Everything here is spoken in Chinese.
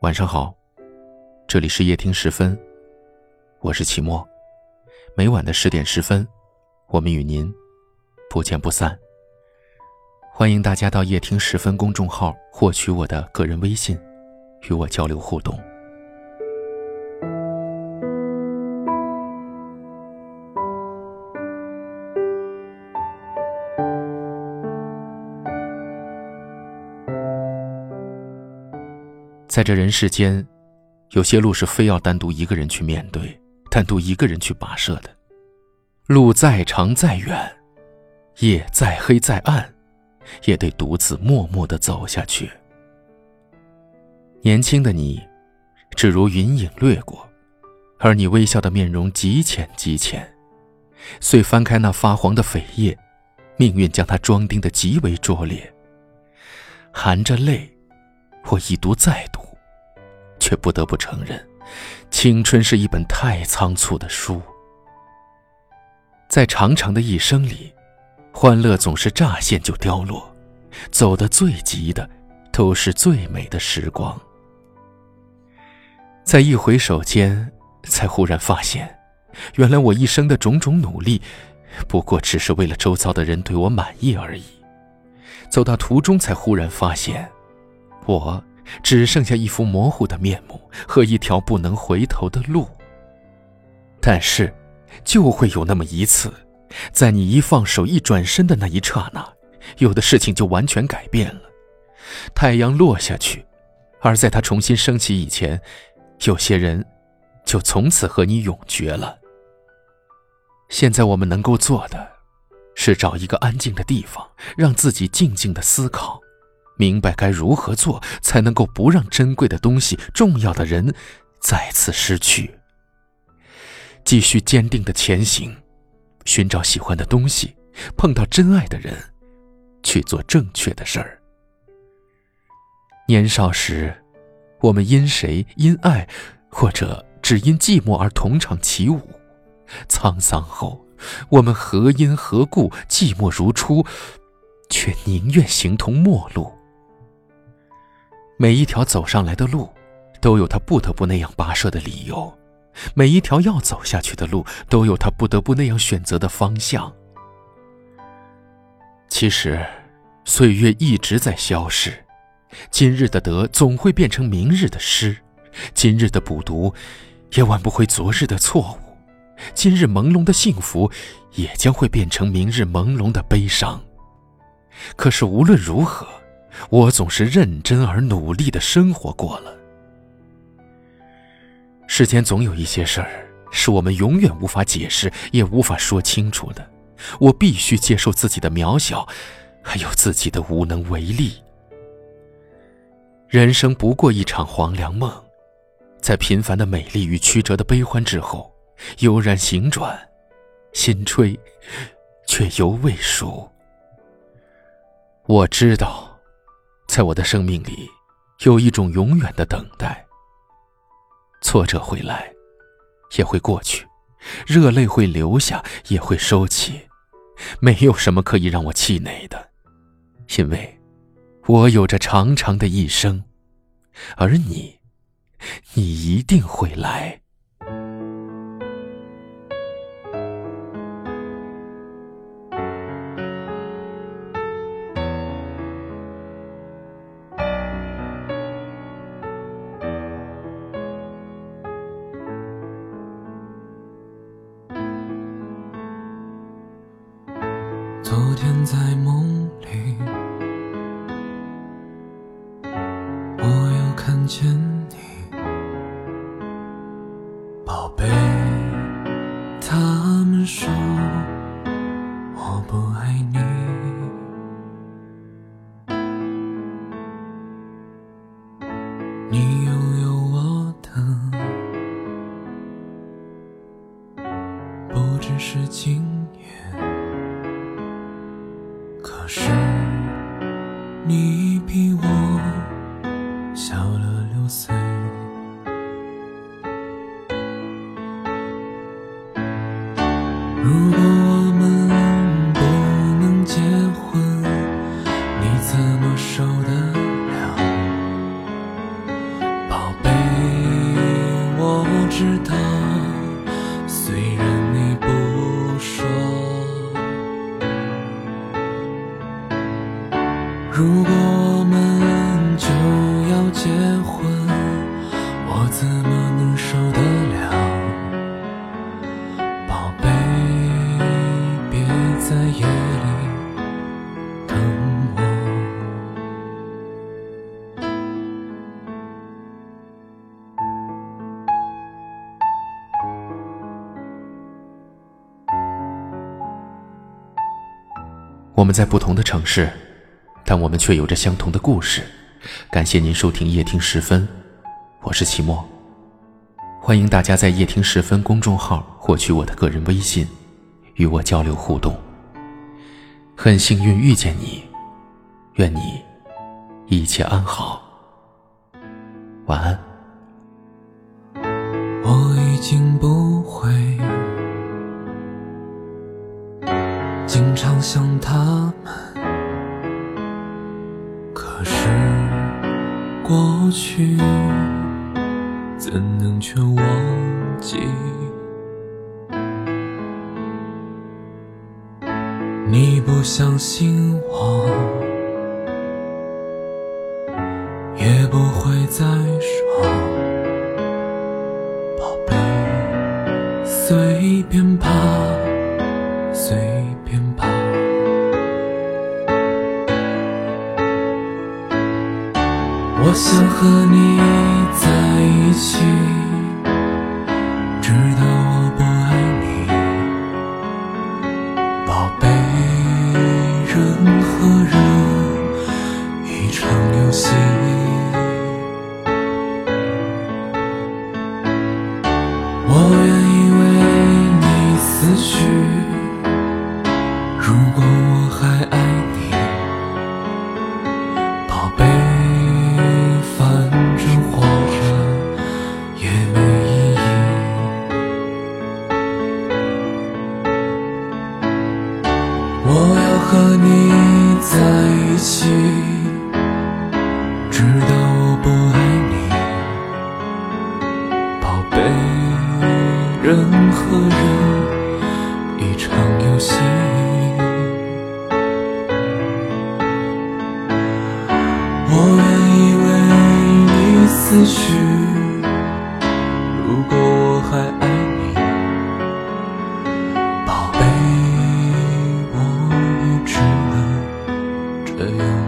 晚上好，这里是夜听十分，我是齐墨。每晚的十点十分，我们与您不见不散。欢迎大家到夜听十分公众号获取我的个人微信，与我交流互动。在这人世间，有些路是非要单独一个人去面对，单独一个人去跋涉的。路再长再远，夜再黑再暗，也得独自默默的走下去。年轻的你，只如云影掠过，而你微笑的面容极浅极浅。遂翻开那发黄的扉页，命运将它装订的极为拙劣，含着泪。我一读再读，却不得不承认，青春是一本太仓促的书。在长长的一生里，欢乐总是乍现就凋落，走得最急的，都是最美的时光。在一回首间，才忽然发现，原来我一生的种种努力，不过只是为了周遭的人对我满意而已。走到途中，才忽然发现。我只剩下一副模糊的面目和一条不能回头的路。但是，就会有那么一次，在你一放手、一转身的那一刹那，有的事情就完全改变了。太阳落下去，而在它重新升起以前，有些人就从此和你永绝了。现在我们能够做的，是找一个安静的地方，让自己静静的思考。明白该如何做，才能够不让珍贵的东西、重要的人再次失去。继续坚定的前行，寻找喜欢的东西，碰到真爱的人，去做正确的事儿。年少时，我们因谁、因爱，或者只因寂寞而同场起舞；沧桑后，我们何因何故，寂寞如初，却宁愿形同陌路。每一条走上来的路，都有他不得不那样跋涉的理由；每一条要走下去的路，都有他不得不那样选择的方向。其实，岁月一直在消逝，今日的得总会变成明日的失，今日的补读，也挽不回昨日的错误，今日朦胧的幸福，也将会变成明日朦胧的悲伤。可是无论如何。我总是认真而努力的生活过了。世间总有一些事儿，是我们永远无法解释，也无法说清楚的。我必须接受自己的渺小，还有自己的无能为力。人生不过一场黄粱梦，在平凡的美丽与曲折的悲欢之后，悠然醒转，心吹，却犹未熟。我知道。在我的生命里，有一种永远的等待。挫折会来，也会过去；热泪会流下，也会收起。没有什么可以让我气馁的，因为，我有着长长的一生，而你，你一定会来。昨天在梦里，我又看见你，宝贝。他们说我不爱你，你你比我怎么能受得了？宝贝别在夜里等我。我们在不同的城市但我们却有着相同的故事。感谢您收听夜听十分。我是齐墨。欢迎大家在夜听十分公众号获取我的个人微信，与我交流互动。很幸运遇见你，愿你一切安好，晚安。我已经不会经常想他们，可是过去怎能全忘记？你不相信我，也不会再说。宝贝，随便吧，随我想和你在一起，直到我不爱你。宝贝，人和人一场游戏。我愿意为你死去，如果我还爱你，我要和你在一起，直到我不爱你。宝贝，人和人一场游戏。我愿意为你死去。Day.